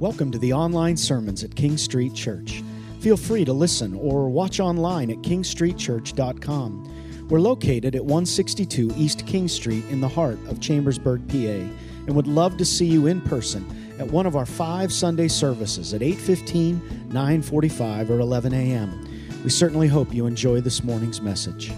Welcome to the online sermons at King Street Church. Feel free to listen or watch online at kingstreetchurch.com. We're located at 162 East King Street in the heart of Chambersburg, PA, and would love to see you in person at one of our five Sunday services at 8:15, 9:45, or 11 a.m. We certainly hope you enjoy this morning's message.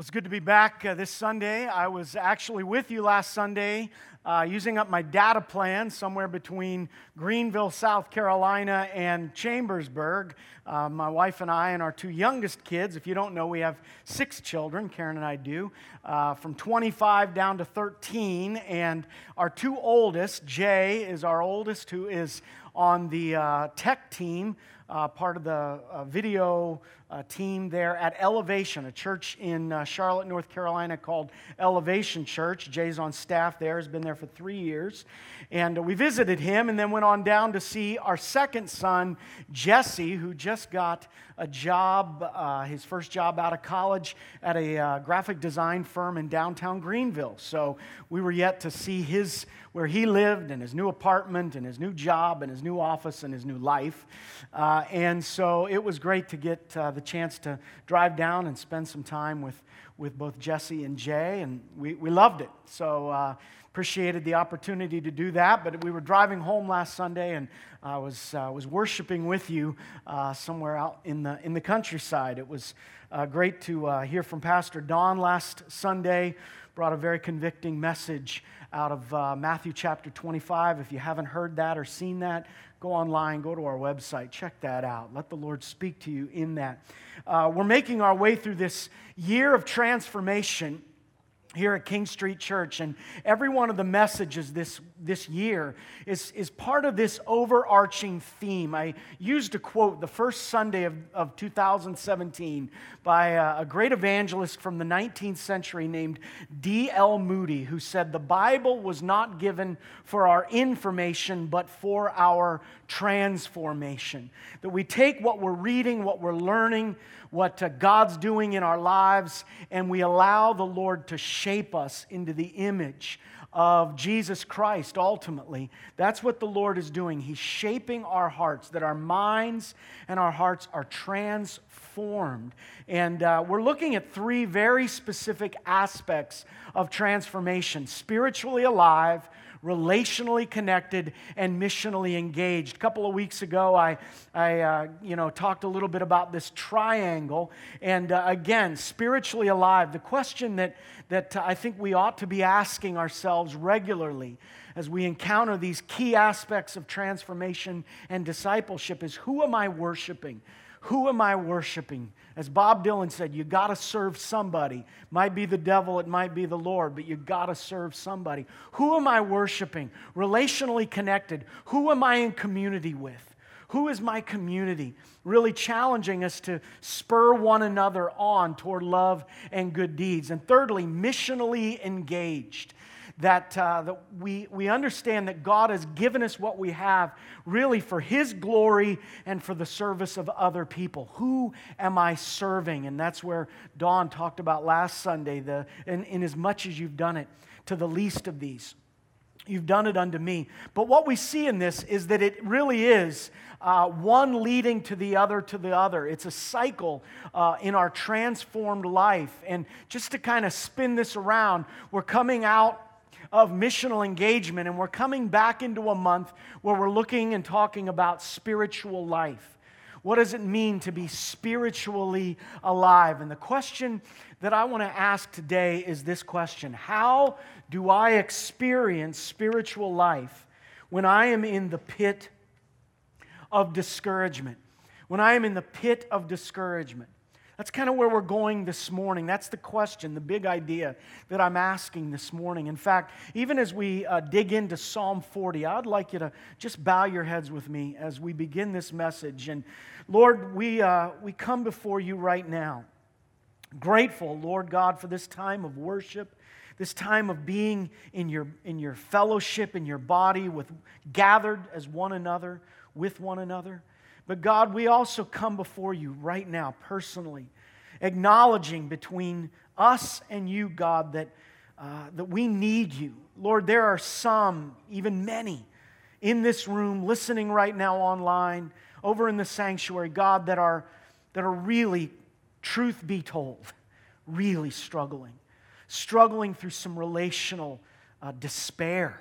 Well, it's good to be back uh, this Sunday. I was actually with you last Sunday uh, using up my data plan somewhere between Greenville, South Carolina, and Chambersburg. Uh, my wife and I, and our two youngest kids, if you don't know, we have six children, Karen and I do, uh, from 25 down to 13. And our two oldest, Jay is our oldest, who is on the uh, tech team uh, part of the uh, video uh, team there at Elevation, a church in uh, Charlotte, North Carolina called Elevation Church. Jay's on staff there, has been there for three years. And uh, we visited him and then went on down to see our second son, Jesse, who just got a job, uh, his first job out of college at a graphic design firm in downtown Greenville. So we were yet to see his where he lived and his new apartment and his new job and his new office and his new life. Uh, and so it was great to get uh, the chance to drive down and spend some time with, with both Jesse and Jay, and we, we loved it. So uh, appreciated the opportunity to do that. But we were driving home last Sunday, and I was, uh, was worshiping with you uh, somewhere out in the, in the countryside. It was uh, great to hear from Pastor Don last Sunday, brought a very convicting message out of uh, Matthew chapter 25. If you haven't heard that or seen that, go online, go to our website, check that out. Let the Lord speak to you in that. Uh, we're making our way through this year of transformation here at King Street Church. And every one of the messages this, this year is, is part of this overarching theme. I used a quote the first Sunday of, of 2017 by a, a great evangelist from the 19th century named D.L. Moody, who said, The Bible was not given for our information, but for our transformation. That we take what we're reading, what we're learning, what uh, God's doing in our lives, and we allow the Lord to shape us into the image of Jesus Christ ultimately. That's what the Lord is doing. He's shaping our hearts, that our minds and our hearts are transformed. And uh, we're looking at three very specific aspects of transformation spiritually alive, relationally connected and missionally engaged. A couple of weeks ago, I, I uh, you know, talked a little bit about this triangle. And uh, again, spiritually alive. The question that, that I think we ought to be asking ourselves regularly as we encounter these key aspects of transformation and discipleship is who am I worshiping? Who am I worshiping? As Bob Dylan said, you got to serve somebody. Might be the devil, it might be the Lord, but you got to serve somebody. Who am I worshiping? Relationally connected. Who am I in community with? Who is my community? Really challenging us to spur one another on toward love and good deeds. And thirdly, missionally engaged that, uh, that we, we understand that God has given us what we have really for His glory and for the service of other people. Who am I serving? And that's where Don talked about last Sunday, the, in, in as much as you've done it to the least of these. You've done it unto me. But what we see in this is that it really is uh, one leading to the other to the other. It's a cycle uh, in our transformed life. And just to kind of spin this around, we're coming out of missional engagement, and we're coming back into a month where we're looking and talking about spiritual life. What does it mean to be spiritually alive? And the question that I want to ask today is this question How do I experience spiritual life when I am in the pit of discouragement? When I am in the pit of discouragement? That's kind of where we're going this morning. That's the question, the big idea that I'm asking this morning. In fact, even as we uh, dig into Psalm 40, I'd like you to just bow your heads with me as we begin this message. And Lord, we, uh, we come before you right now. Grateful, Lord God, for this time of worship this time of being in your, in your fellowship, in your body, with gathered as one another, with one another. But God, we also come before you right now, personally, acknowledging between us and you, God, that uh, that we need you. Lord, there are some, even many, in this room, listening right now online, over in the sanctuary, God, that are, that are really, truth be told, really struggling, struggling through some relational uh, despair.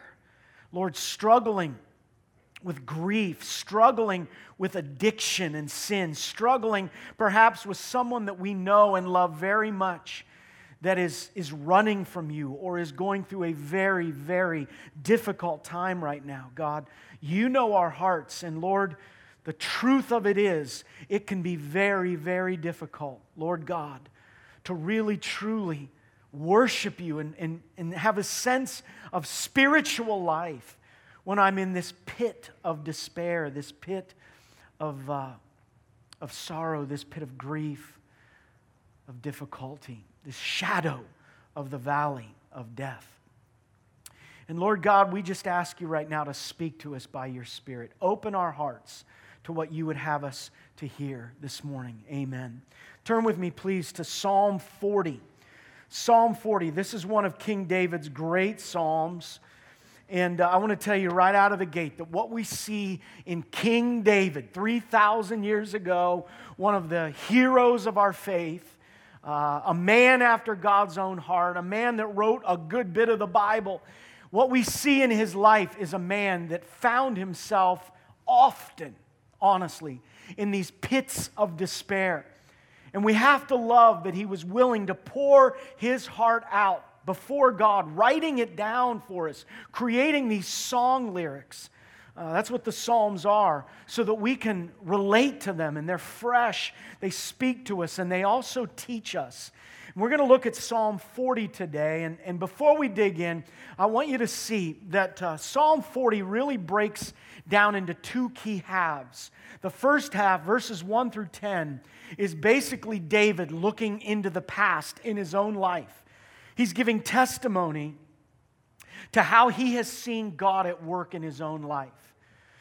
Lord, struggling with grief, struggling with addiction and sin, struggling perhaps with someone that we know and love very much that is, is running from you or is going through a very, very difficult time right now. God, you know our hearts, and Lord, the truth of it is, it can be very, very difficult, Lord God, to really, truly worship you and, and, and have a sense of spiritual life when I'm in this pit of despair, this pit of, uh, of sorrow, this pit of grief, of difficulty this shadow of the valley of death. And Lord God, we just ask you right now to speak to us by your Spirit. Open our hearts to what you would have us to hear this morning. Amen. Turn with me, please, to Psalm 40. Psalm 40. This is one of King David's great Psalms. And uh, I want to tell you right out of the gate that what we see in King David 3,000 years ago, one of the heroes of our faith, uh, a man after God's own heart, a man that wrote a good bit of the Bible. What we see in his life is a man that found himself often, honestly, in these pits of despair. And we have to love that he was willing to pour his heart out before God, writing it down for us, creating these song lyrics uh, that's what the Psalms are, so that we can relate to them and they're fresh. They speak to us and they also teach us. And we're going to look at Psalm 40 today. And, and before we dig in, I want you to see that uh, Psalm 40 really breaks down into two key halves. The first half, verses 1 through 10, is basically David looking into the past in his own life. He's giving testimony to how he has seen God at work in his own life.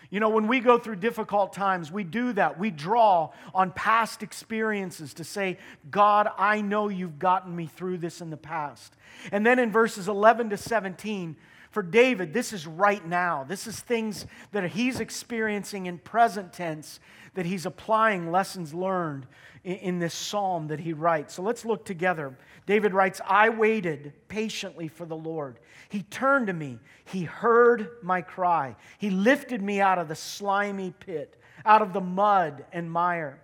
You know, when we go through difficult times, we do that. We draw on past experiences to say, God, I know you've gotten me through this in the past. And then in verses 11 to 17, for David, this is right now. This is things that he's experiencing in present tense that he's applying lessons learned in, this psalm that he writes. So let's look together. David writes, I waited patiently for the Lord. He turned to me. He heard my cry. He lifted me out of the slimy pit, out of the mud and mire.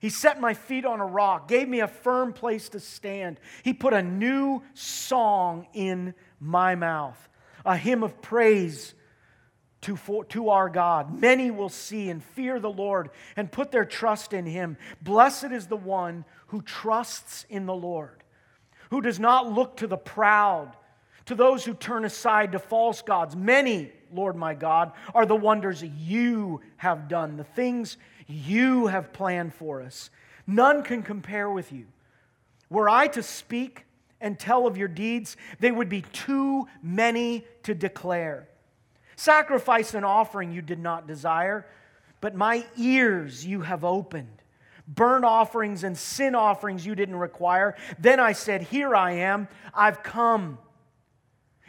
He set my feet on a rock, gave me a firm place to stand. He put a new song in my mouth, a hymn of praise to, for, to our God. Many will see and fear the Lord and put their trust in him. Blessed is the one who trusts in the Lord, who does not look to the proud, to those who turn aside to false gods. Many, Lord my God, are the wonders you have done, the things you have planned for us. None can compare with you. Were I to speak and tell of your deeds, they would be too many to declare. Sacrifice and offering you did not desire, but my ears you have opened. Burnt offerings and sin offerings you didn't require. Then I said, Here I am, I've come.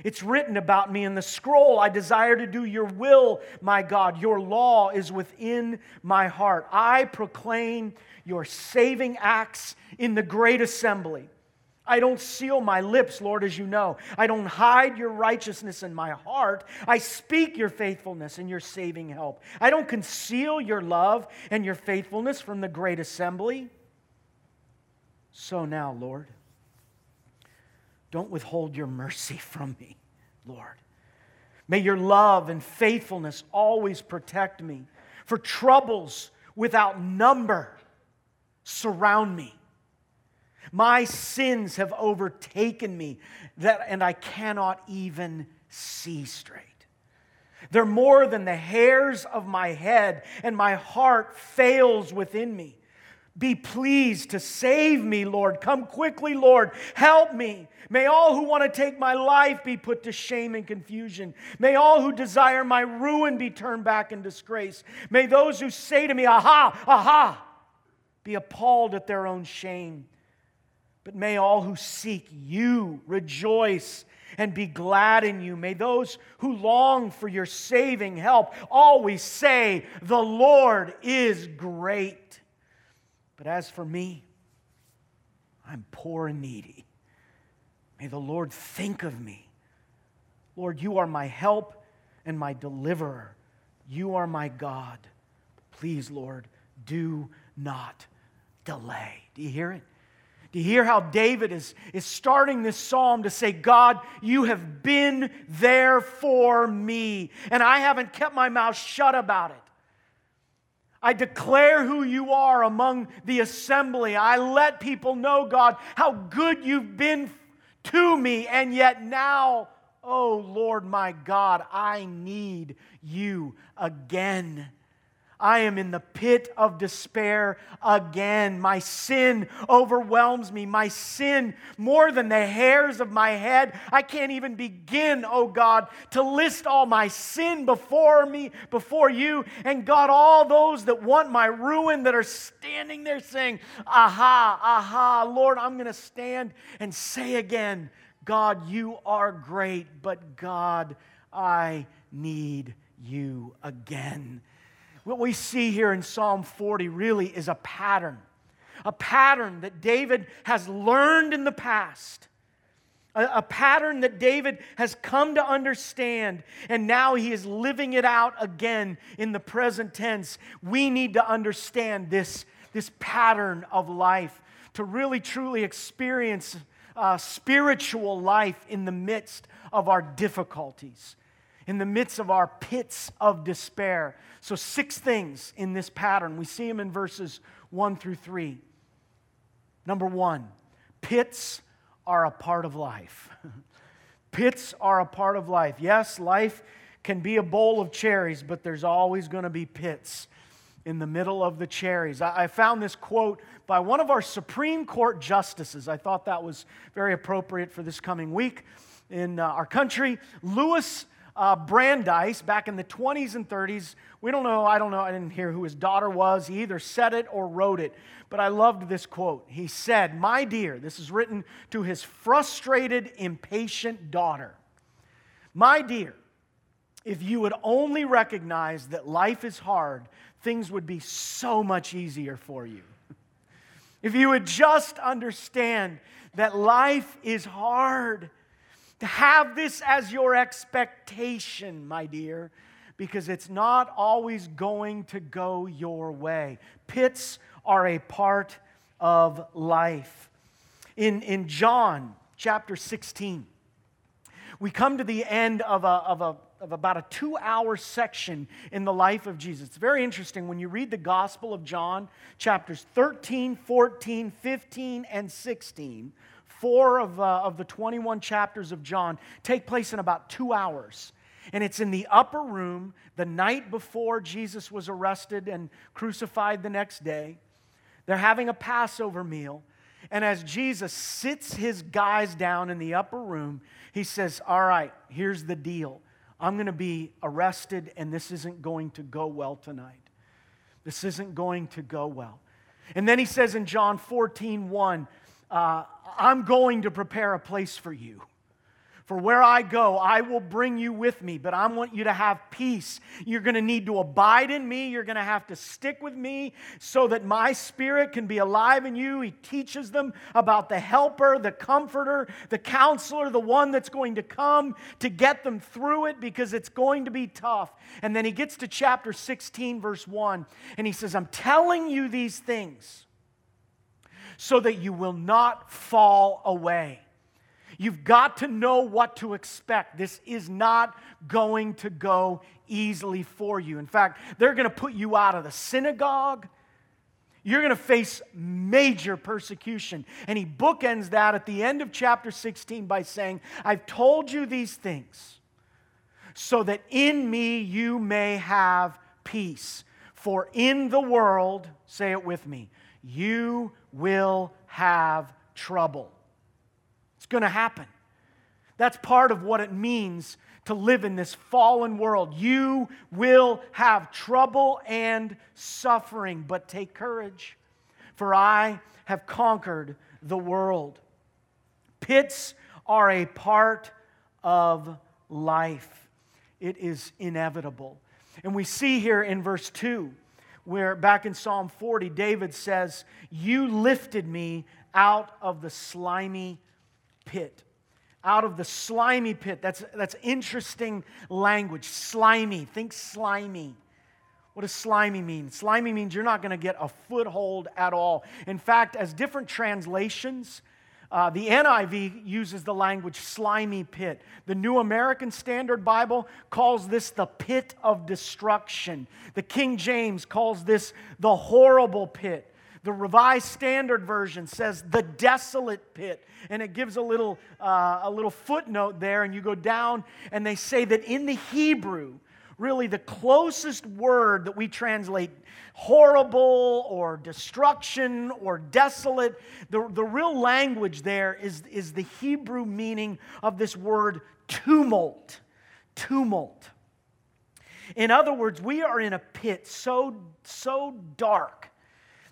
It's written about me in the scroll. I desire to do your will, my God. Your law is within my heart. I proclaim your saving acts in the great assembly. I don't seal my lips, Lord, as you know. I don't hide your righteousness in my heart. I speak your faithfulness and your saving help. I don't conceal your love and your faithfulness from the great assembly. So now, Lord, don't withhold your mercy from me, Lord. May your love and faithfulness always protect me, for troubles without number surround me. My sins have overtaken me, that, and I cannot even see straight. They're more than the hairs of my head, and my heart fails within me. Be pleased to save me, Lord. Come quickly, Lord. Help me. May all who want to take my life be put to shame and confusion. May all who desire my ruin be turned back in disgrace. May those who say to me, Aha, aha, be appalled at their own shame. But may all who seek you rejoice and be glad in you. May those who long for your saving help always say, The Lord is great. But as for me, I'm poor and needy. May the Lord think of me. Lord, you are my help and my deliverer. You are my God. Please, Lord, do not delay. Do you hear it? You hear how David is, is starting this psalm to say, God, you have been there for me, and I haven't kept my mouth shut about it. I declare who you are among the assembly. I let people know, God, how good you've been to me, and yet now, oh Lord my God, I need you again. I am in the pit of despair again. My sin overwhelms me. My sin, more than the hairs of my head. I can't even begin, oh God, to list all my sin before me, before you. And God, all those that want my ruin that are standing there saying, Aha, aha, Lord, I'm going to stand and say again, God, you are great, but God, I need you again. What we see here in Psalm 40 really is a pattern, a pattern that David has learned in the past. A, a, pattern that David has come to understand, and now he is living it out again in the present tense. We need to understand this, this pattern of life to really truly experience uh, spiritual life in the midst of our difficulties in the midst of our pits of despair. So, six things in this pattern. We see them in verses one through three. Number one, pits are a part of life. pits are a part of life. Yes, life can be a bowl of cherries, but there's always going to be pits in the middle of the cherries. I, found this quote by one of our Supreme Court justices. I thought that was very appropriate for this coming week in uh, our country. Louis uh, Brandeis back in the 20s and 30s. We don't know, I don't know, I didn't hear who his daughter was. He either said it or wrote it, but I loved this quote. He said, My dear, this is written to his frustrated, impatient daughter. My dear, if you would only recognize that life is hard, things would be so much easier for you. If you would just understand that life is hard, have this as your expectation, my dear, because it's not always going to go your way. Pits are a part of life. In, in John chapter 16, we come to the end of, a, of, a, of about a two hour section in the life of Jesus. It's very interesting when you read the Gospel of John, chapters 13, 14, 15, and 16 four of, uh, of the 21 chapters of John take place in about two hours. And it's in the upper room the night before Jesus was arrested and crucified the next day. They're having a Passover meal. And as Jesus sits his guys down in the upper room, he says, All right, here's the deal. I'm going to be arrested, and this isn't going to go well tonight. This isn't going to go well. And then he says in John 14, 1, uh, I'm going to prepare a place for you. For where I go, I will bring you with me, but I want you to have peace. You're going to need to abide in me. You're going to have to stick with me so that my spirit can be alive in you. He teaches them about the helper, the comforter, the counselor, the one that's going to come to get them through it because it's going to be tough. And then he gets to chapter 16, verse 1, and he says, I'm telling you these things so that you will not fall away. You've got to know what to expect. This is not going to go easily for you. In fact, they're going to put you out of the synagogue. You're going to face major persecution. And he bookends that at the end of chapter 16 by saying, I've told you these things so that in me you may have peace. For in the world, say it with me, you will have trouble. It's going to happen. That's part of what it means to live in this fallen world. You will have trouble and suffering, but take courage, for I have conquered the world. Pits are a part of life, it is inevitable. And we see here in verse 2, where back in Psalm 40, David says, You lifted me out of the slimy pit. Out of the slimy pit. That's, that's interesting language. Slimy. Think slimy. What does slimy mean? Slimy means you're not going to get a foothold at all. In fact, as different translations, uh, the NIV uses the language slimy pit. The New American Standard Bible calls this the pit of destruction. The King James calls this the horrible pit. The Revised Standard Version says the desolate pit. And it gives a little, uh, a little footnote there, and you go down, and they say that in the Hebrew, really the closest word that we translate horrible or destruction or desolate, the, the real language there is, is the Hebrew meaning of this word tumult. Tumult. In other words, we are in a pit so, so dark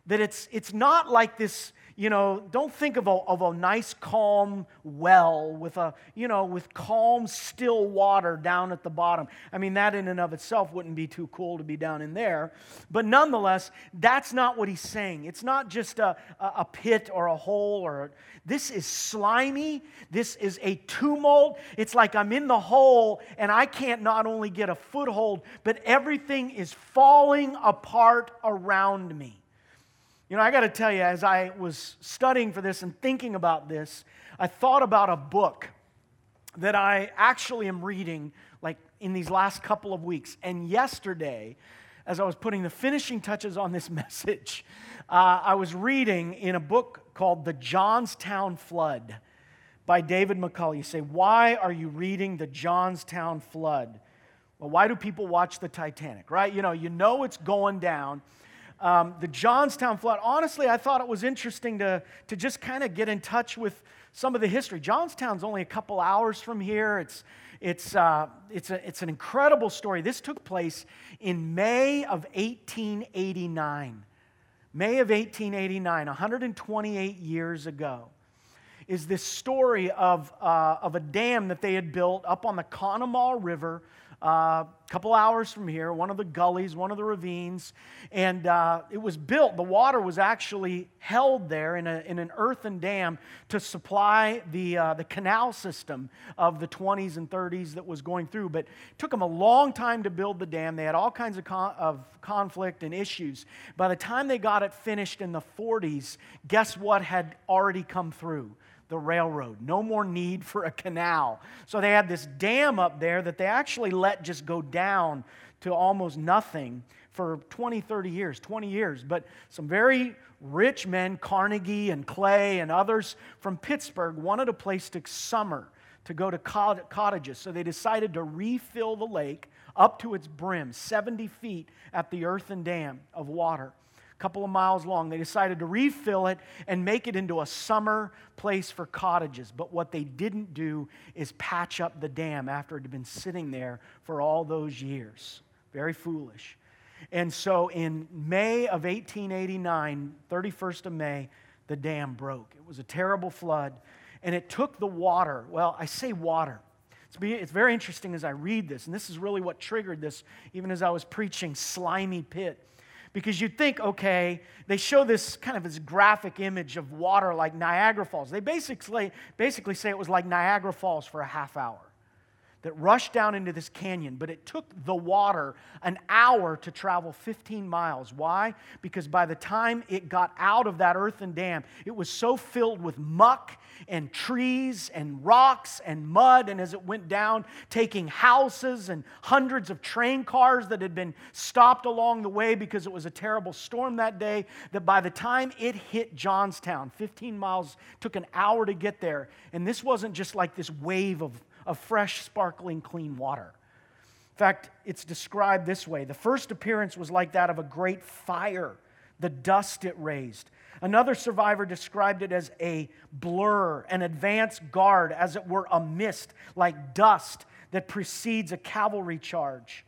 that it's, it's not like this, you know, don't think of a, of a nice, calm well with a, you know, with calm, still water down at the bottom. I mean, that in and of itself wouldn't be too cool to be down in there. But nonetheless, that's not what he's saying. It's not just a, a pit or a hole or this is slimy. This is a tumult. It's like I'm in the hole and I can't not only get a foothold, but everything is falling apart around me. You know, I got to tell you, as I was studying for this and thinking about this, I thought about a book that I actually am reading like in these last couple of weeks. And yesterday, as I was putting the finishing touches on this message, uh, I was reading in a book called The Johnstown Flood by David McCullough. You say, Why are you reading The Johnstown Flood? Well, why do people watch the Titanic, right? You know, you know it's going down. Um, the Johnstown flood, honestly, I thought it was interesting to, to just kind of get in touch with some of the history. Johnstown's only a couple hours from here. It's, it's, uh, it's, a, it's an incredible story. This took place in May of 1889. May of 1889, 128 years ago, is this story of, uh, of a dam that they had built up on the Conemaugh River a uh, couple hours from here, one of the gullies, one of the ravines, and uh, it was built. The water was actually held there in, a, in an earthen dam to supply the, uh, the canal system of the 20s and 30s that was going through. But it took them a long time to build the dam. They had all kinds of, con- of conflict and issues. By the time they got it finished in the 40s, guess what had already come through? The railroad. No more need for a canal. So they had this dam up there that they actually let just go down to almost nothing for 20, 30 years, 20 years. But some very rich men, Carnegie and Clay and others from Pittsburgh, wanted a place to summer, to go to cottages. So they decided to refill the lake up to its brim, 70 feet at the earthen dam of water couple of miles long. They decided to refill it and make it into a summer place for cottages. But what they didn't do is patch up the dam after it had been sitting there for all those years. Very foolish. And so in May of 1889, 31st of May, the dam broke. It was a terrible flood, and it took the water. Well, I say water. It's very interesting as I read this, and this is really what triggered this, even as I was preaching slimy pit because you'd think, okay, they show this kind of this graphic image of water like Niagara Falls. They basically, basically say it was like Niagara Falls for a half hour that rushed down into this canyon, but it took the water an hour to travel 15 miles. Why? Because by the time it got out of that earthen dam, it was so filled with muck and trees and rocks and mud. And as it went down, taking houses and hundreds of train cars that had been stopped along the way because it was a terrible storm that day, that by the time it hit Johnstown, 15 miles, took an hour to get there. And this wasn't just like this wave of of fresh, sparkling, clean water. In fact, it's described this way the first appearance was like that of a great fire, the dust it raised. Another survivor described it as a blur, an advance guard, as it were a mist, like dust that precedes a cavalry charge.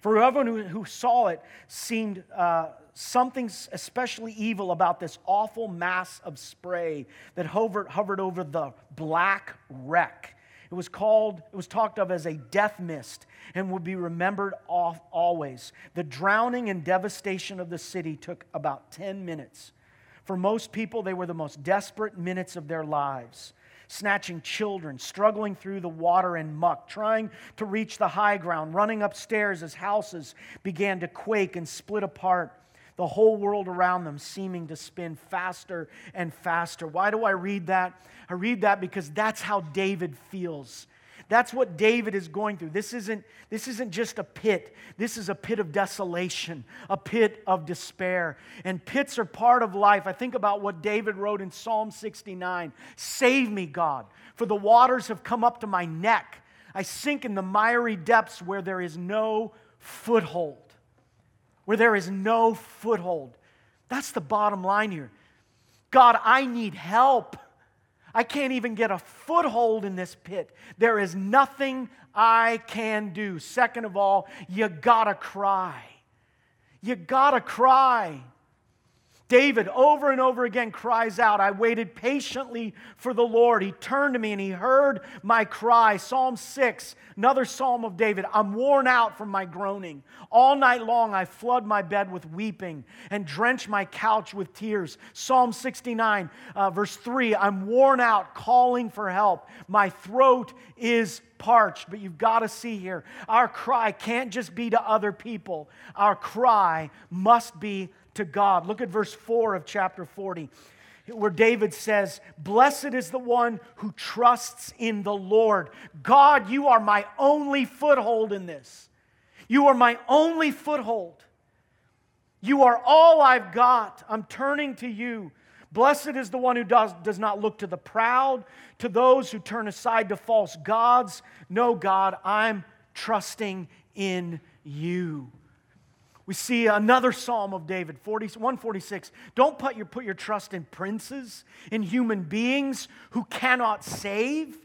For everyone who, who saw it seemed uh, something especially evil about this awful mass of spray that hovered, hovered over the black wreck. It was called, it was talked of as a death mist and would be remembered off always. The drowning and devastation of the city took about 10 minutes. For most people, they were the most desperate minutes of their lives snatching children, struggling through the water and muck, trying to reach the high ground, running upstairs as houses began to quake and split apart, the whole world around them seeming to spin faster and faster. Why do I read that? I read that because that's how David feels that's what David is going through. This isn't, this isn't just a pit, this is a pit of desolation, a pit of despair. And pits are part of life. I think about what David wrote in Psalm 69 Save me, God, for the waters have come up to my neck. I sink in the miry depths where there is no foothold. Where there is no foothold. That's the bottom line here. God, I need help. I can't even get a foothold in this pit. There is nothing I can do. Second of all, you gotta cry. You gotta cry. David over and over again cries out, I waited patiently for the Lord. He turned to me and he heard my cry. Psalm 6, another psalm of David. I'm worn out from my groaning. All night long I flood my bed with weeping and drench my couch with tears. Psalm 69, uh, verse 3 I'm worn out calling for help. My throat is parched. But you've got to see here, our cry can't just be to other people, our cry must be to God. Look at verse 4 of chapter 40 where David says, Blessed is the one who trusts in the Lord. God, you are my only foothold in this. You are my only foothold. You are all I've got. I'm turning to you. Blessed is the one who does, does not look to the proud, to those who turn aside to false gods. No, God, I'm trusting in you. We see another psalm of David, 40, 146. Don't put your, put your trust in princes, in human beings who cannot save.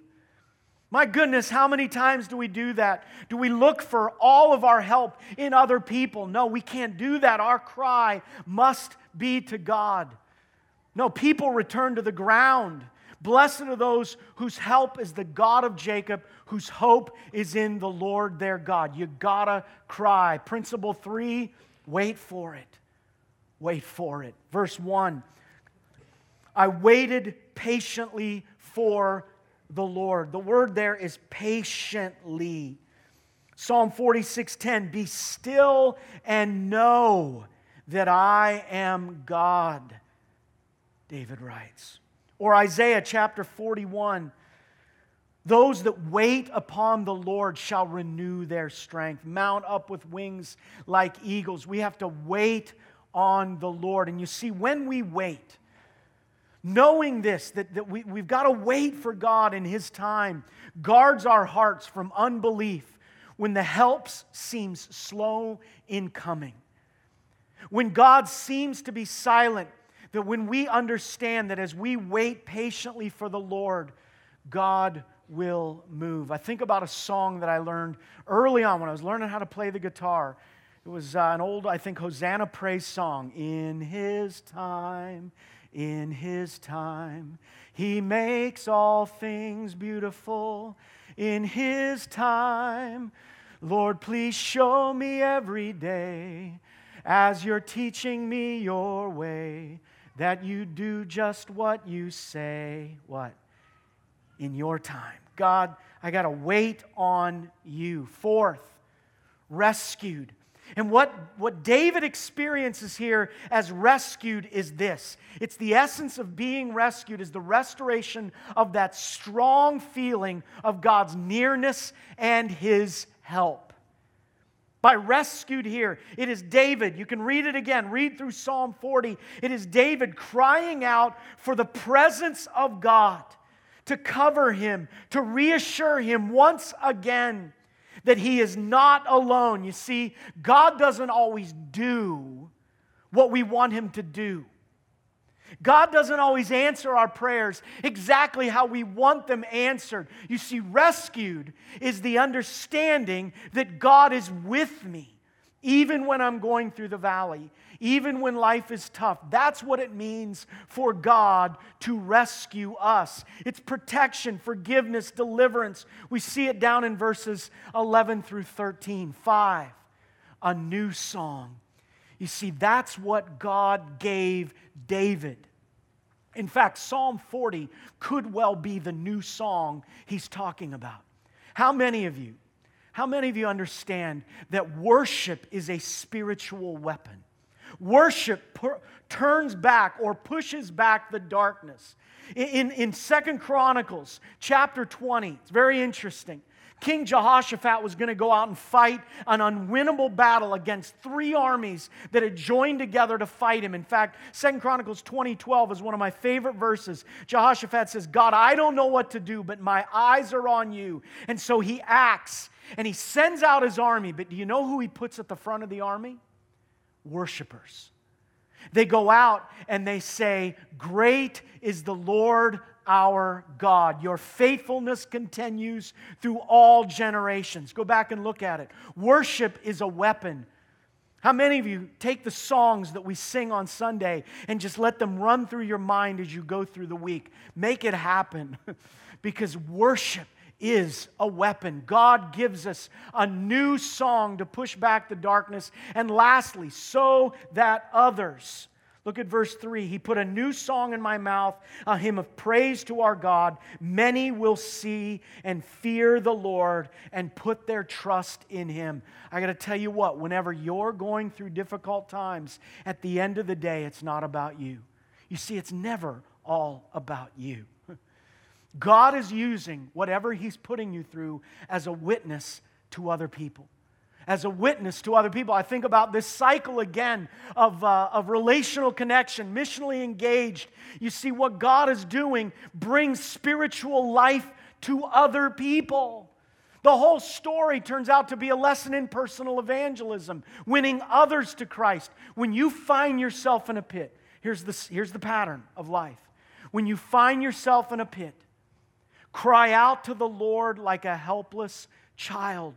My goodness, how many times do we do that? Do we look for all of our help in other people? No, we can't do that. Our cry must be to God. No, people return to the ground. Blessed are those whose help is the God of Jacob, whose hope is in the Lord their God. You gotta cry. Principle three, wait for it. Wait for it. Verse one, I waited patiently for the Lord. The word there is patiently. Psalm 46:10, be still and know that I am God. David writes. Or Isaiah chapter 41 those that wait upon the Lord shall renew their strength, mount up with wings like eagles. We have to wait on the Lord. And you see, when we wait, knowing this, that, that we, we've got to wait for God in His time, guards our hearts from unbelief when the helps seems slow in coming. When God seems to be silent that when we understand that as we wait patiently for the Lord, God will move. I think about a song that I learned early on when I was learning how to play the guitar. It was uh, an old, I think, Hosanna praise song. In his time, in his time, he makes all things beautiful. In his time, Lord, please show me every day as you're teaching me your way that you do just what you say. What? In your time. God, I got to wait on you. Fourth, rescued. And what, what David experiences here as rescued is this it's the essence of being rescued, is the restoration of that strong feeling of God's nearness and his help by rescued here. It is David. You can read it again. Read through Psalm 40. It is David crying out for the presence of God to cover him, to reassure him once again that he is not alone. You see, God doesn't always do what we want him to do. God doesn't always answer our prayers exactly how we want them answered. You see, rescued is the understanding that God is with me, even when I'm going through the valley, even when life is tough. That's what it means for God to rescue us. It's protection, forgiveness, deliverance. We see it down in verses 11 through 13. Five, a new song. You see, that's what God gave David. In fact, Psalm 40 could well be the new song he's talking about. How many of you, how many of you understand that worship is a spiritual weapon? Worship per- turns back or pushes back the darkness. In, in, in Second Chronicles chapter 20, it's very interesting. King Jehoshaphat was going to go out and fight an unwinnable battle against three armies that had joined together to fight him. In fact, Second Chronicles 20:12 is one of my favorite verses. Jehoshaphat says, "God, I don't know what to do, but my eyes are on you." And so he acts and he sends out his army, but do you know who he puts at the front of the army? Worshipers. They go out and they say, Great is the Lord our God. Your faithfulness continues through all generations. Go back and look at it. Worship is a weapon. How many of you take the songs that we sing on Sunday and just let them run through your mind as you go through the week? Make it happen because worship is a weapon. God gives us a new song to push back the darkness. And lastly, so that others Look at verse 3. He put a new song in my mouth, a hymn of praise to our God. Many will see and fear the Lord and put their trust in him. I got to tell you what, whenever you're going through difficult times, at the end of the day, it's not about you. You see, it's never all about you. God is using whatever He's putting you through as a witness to other people as a witness to other people. I think about this cycle again of, uh, of relational connection, missionally engaged. You see, what God is doing brings spiritual life to other people. The whole story turns out to be a lesson in personal evangelism, winning others to Christ. When you find yourself in a pit, here's the, here's the pattern of life. When you find yourself in a pit, cry out to the Lord like a helpless child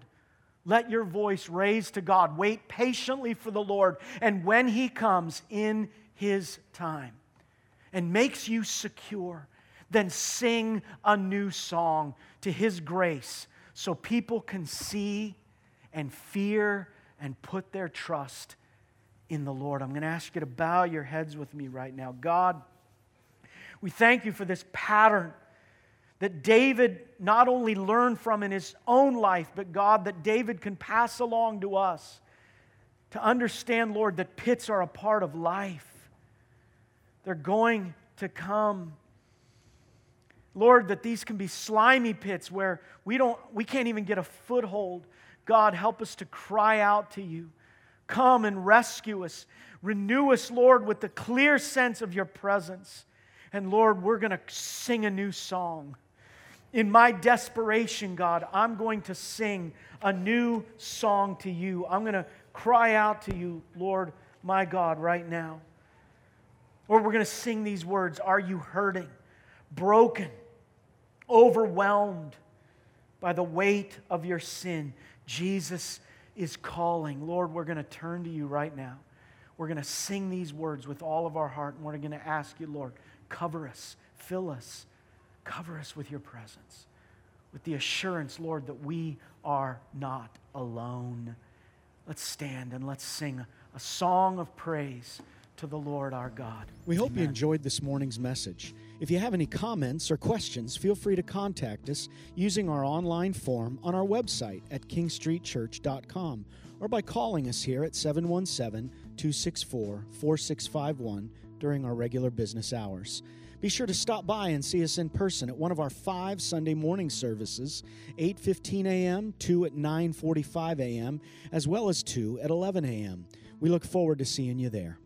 let your voice raise to God. Wait patiently for the Lord. And when He comes in His time and makes you secure, then sing a new song to His grace so people can see and fear and put their trust in the Lord. I'm going to ask you to bow your heads with me right now. God, we thank you for this pattern that David not only learned from in his own life, but God, that David can pass along to us to understand, Lord, that pits are a part of life. They're going to come. Lord, that these can be slimy pits where we, don't, we can't even get a foothold. God, help us to cry out to you. Come and rescue us. Renew us, Lord, with the clear sense of your presence. And Lord, we're going to sing a new song in my desperation, God, I'm going to sing a new song to you. I'm going to cry out to you, Lord, my God, right now. Or we're going to sing these words Are you hurting, broken, overwhelmed by the weight of your sin? Jesus is calling. Lord, we're going to turn to you right now. We're going to sing these words with all of our heart, and we're going to ask you, Lord, cover us, fill us Cover us with your presence, with the assurance, Lord, that we are not alone. Let's stand and let's sing a song of praise to the Lord our God. We hope Amen. you enjoyed this morning's message. If you have any comments or questions, feel free to contact us using our online form on our website at kingstreetchurch.com or by calling us here at 717 264 4651 during our regular business hours. Be sure to stop by and see us in person at one of our five Sunday morning services, 8:15 a.m., 2 at 9:45 a.m., as well as 2 at 11 a.m. We look forward to seeing you there.